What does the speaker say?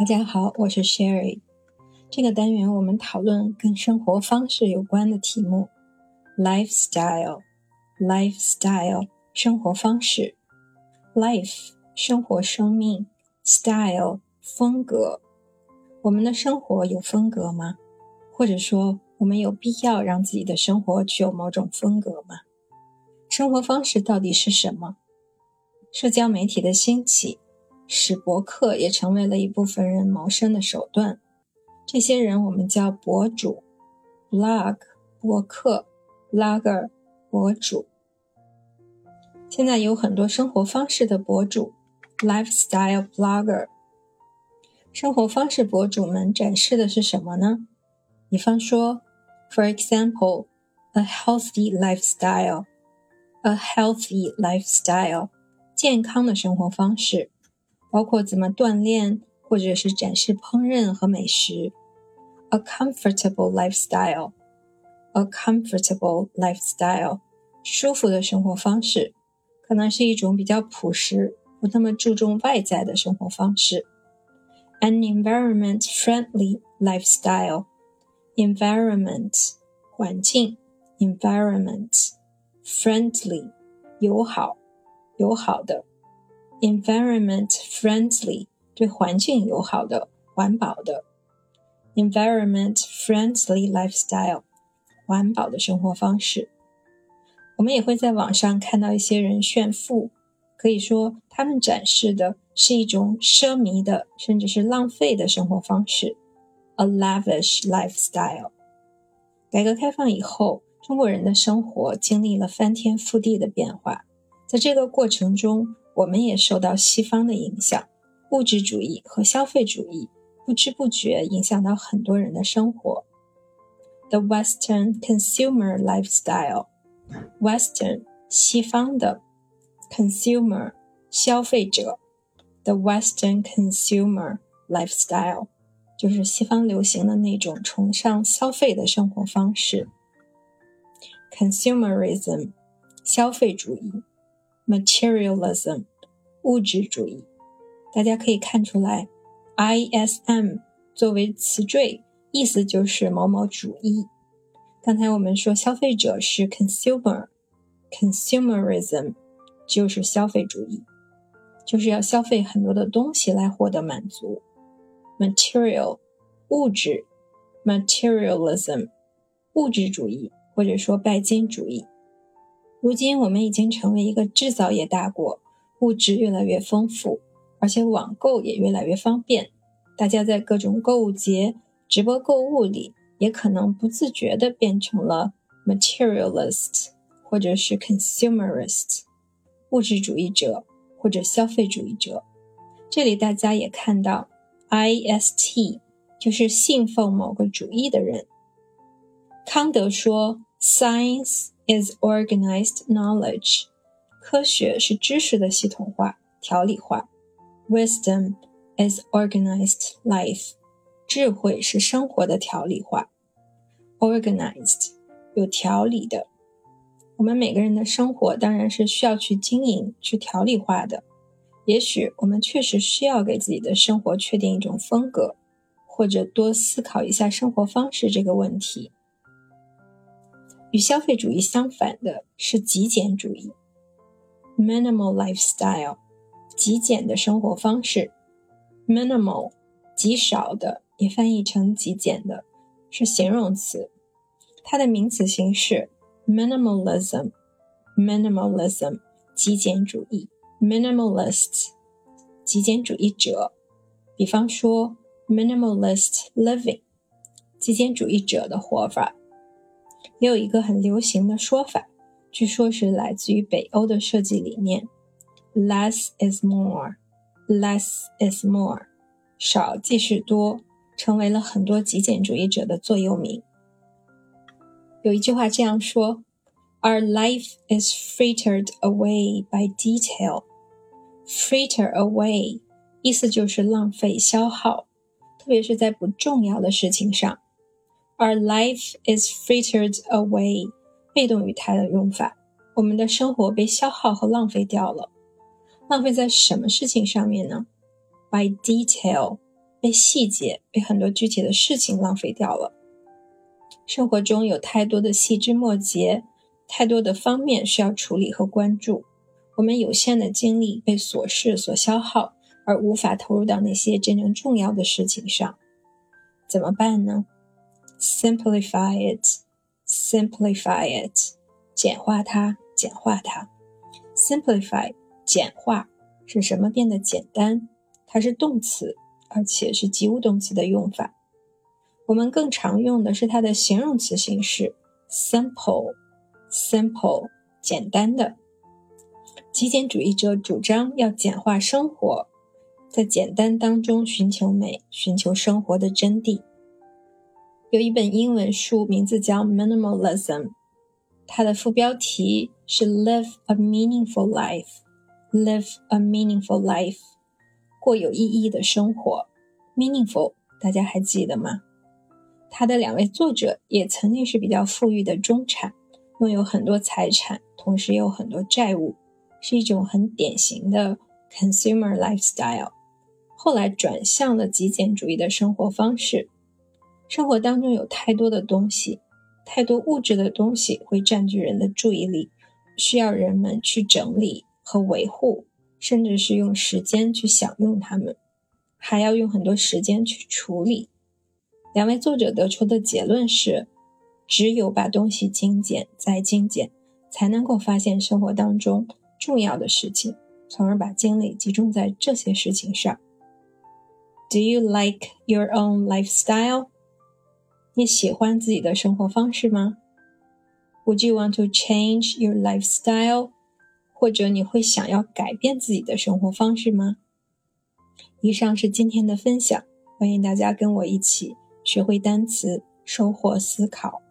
大家好，我是 Sherry。这个单元我们讨论跟生活方式有关的题目：lifestyle，lifestyle 生活方式，life 生活生命，style 风格。我们的生活有风格吗？或者说，我们有必要让自己的生活具有某种风格吗？生活方式到底是什么？社交媒体的兴起。使博客也成为了一部分人谋生的手段。这些人我们叫博主，blog 博客，logger 博主。现在有很多生活方式的博主，lifestyle blogger。生活方式博主们展示的是什么呢？比方说，for example，a healthy lifestyle，a healthy lifestyle，健康的生活方式。包括怎么锻炼，或者是展示烹饪和美食。A comfortable lifestyle, a comfortable lifestyle，舒服的生活方式，可能是一种比较朴实、不那么注重外在的生活方式。An environment-friendly lifestyle, environment 环境，environment friendly 友好友好的。 Environment friendly 对环境友好的、环保的；environment friendly lifestyle 环保的生活方式。我们也会在网上看到一些人炫富，可以说他们展示的是一种奢靡的，甚至是浪费的生活方式，a lavish lifestyle。改革开放以后，中国人的生活经历了翻天覆地的变化，在这个过程中。我们也受到西方的影响，物质主义和消费主义不知不觉影响到很多人的生活。The Western consumer lifestyle，Western 西方的 consumer 消费者，The Western consumer lifestyle 就是西方流行的那种崇尚消费的生活方式。Consumerism 消费主义。Materialism，物质主义，大家可以看出来，ISM 作为词缀，意思就是某某主义。刚才我们说消费者是 consumer，consumerism 就是消费主义，就是要消费很多的东西来获得满足。Material，物质，materialism，物质主义或者说拜金主义。如今我们已经成为一个制造业大国，物质越来越丰富，而且网购也越来越方便。大家在各种购物节、直播购物里，也可能不自觉地变成了 materialist 或者是 consumerist 物质主义者或者消费主义者。这里大家也看到 ist 就是信奉某个主义的人。康德说：“Science。” is organized knowledge，科学是知识的系统化、条理化。Wisdom is organized life，智慧是生活的条理化。Organized 有条理的。我们每个人的生活当然是需要去经营、去条理化的。也许我们确实需要给自己的生活确定一种风格，或者多思考一下生活方式这个问题。与消费主义相反的是极简主义 （minimal lifestyle），极简的生活方式。minimal 极少的，也翻译成极简的，是形容词。它的名词形式 minimalism。minimalism 极简主义 Minimalists，极简主义者。比方说 minimalist living，极简主义者的活法。也有一个很流行的说法，据说是来自于北欧的设计理念：“less is more”，“less is more”，少即是多，成为了很多极简主义者的座右铭。有一句话这样说：“Our life is frittered away by detail。”“fritter away” 意思就是浪费、消耗，特别是在不重要的事情上。Our life is frittered away，被动语态的用法。我们的生活被消耗和浪费掉了。浪费在什么事情上面呢？By detail，被细节、被很多具体的事情浪费掉了。生活中有太多的细枝末节，太多的方面需要处理和关注，我们有限的精力被琐事所消耗，而无法投入到那些真正重要的事情上。怎么办呢？Simplify it Simplify it，简化它，简化它。Simplify，简化是什么变得简单？它是动词，而且是及物动词的用法。我们更常用的是它的形容词形式，simple，simple，简单的。极简主义者主张要简化生活。在简单当中寻求美，寻求生活的真谛。有一本英文书，名字叫《Minimalism》，它的副标题是 “Live a Meaningful Life”。Live a meaningful life，过有意义的生活。Meaningful，大家还记得吗？他的两位作者也曾经是比较富裕的中产，拥有很多财产，同时也有很多债务，是一种很典型的 consumer lifestyle。后来转向了极简主义的生活方式。生活当中有太多的东西，太多物质的东西会占据人的注意力，需要人们去整理和维护，甚至是用时间去享用它们，还要用很多时间去处理。两位作者得出的结论是：只有把东西精简再精简，才能够发现生活当中重要的事情，从而把精力集中在这些事情上。Do you like your own lifestyle？你喜欢自己的生活方式吗？Would you want to change your lifestyle？或者你会想要改变自己的生活方式吗？以上是今天的分享，欢迎大家跟我一起学会单词，收获思考。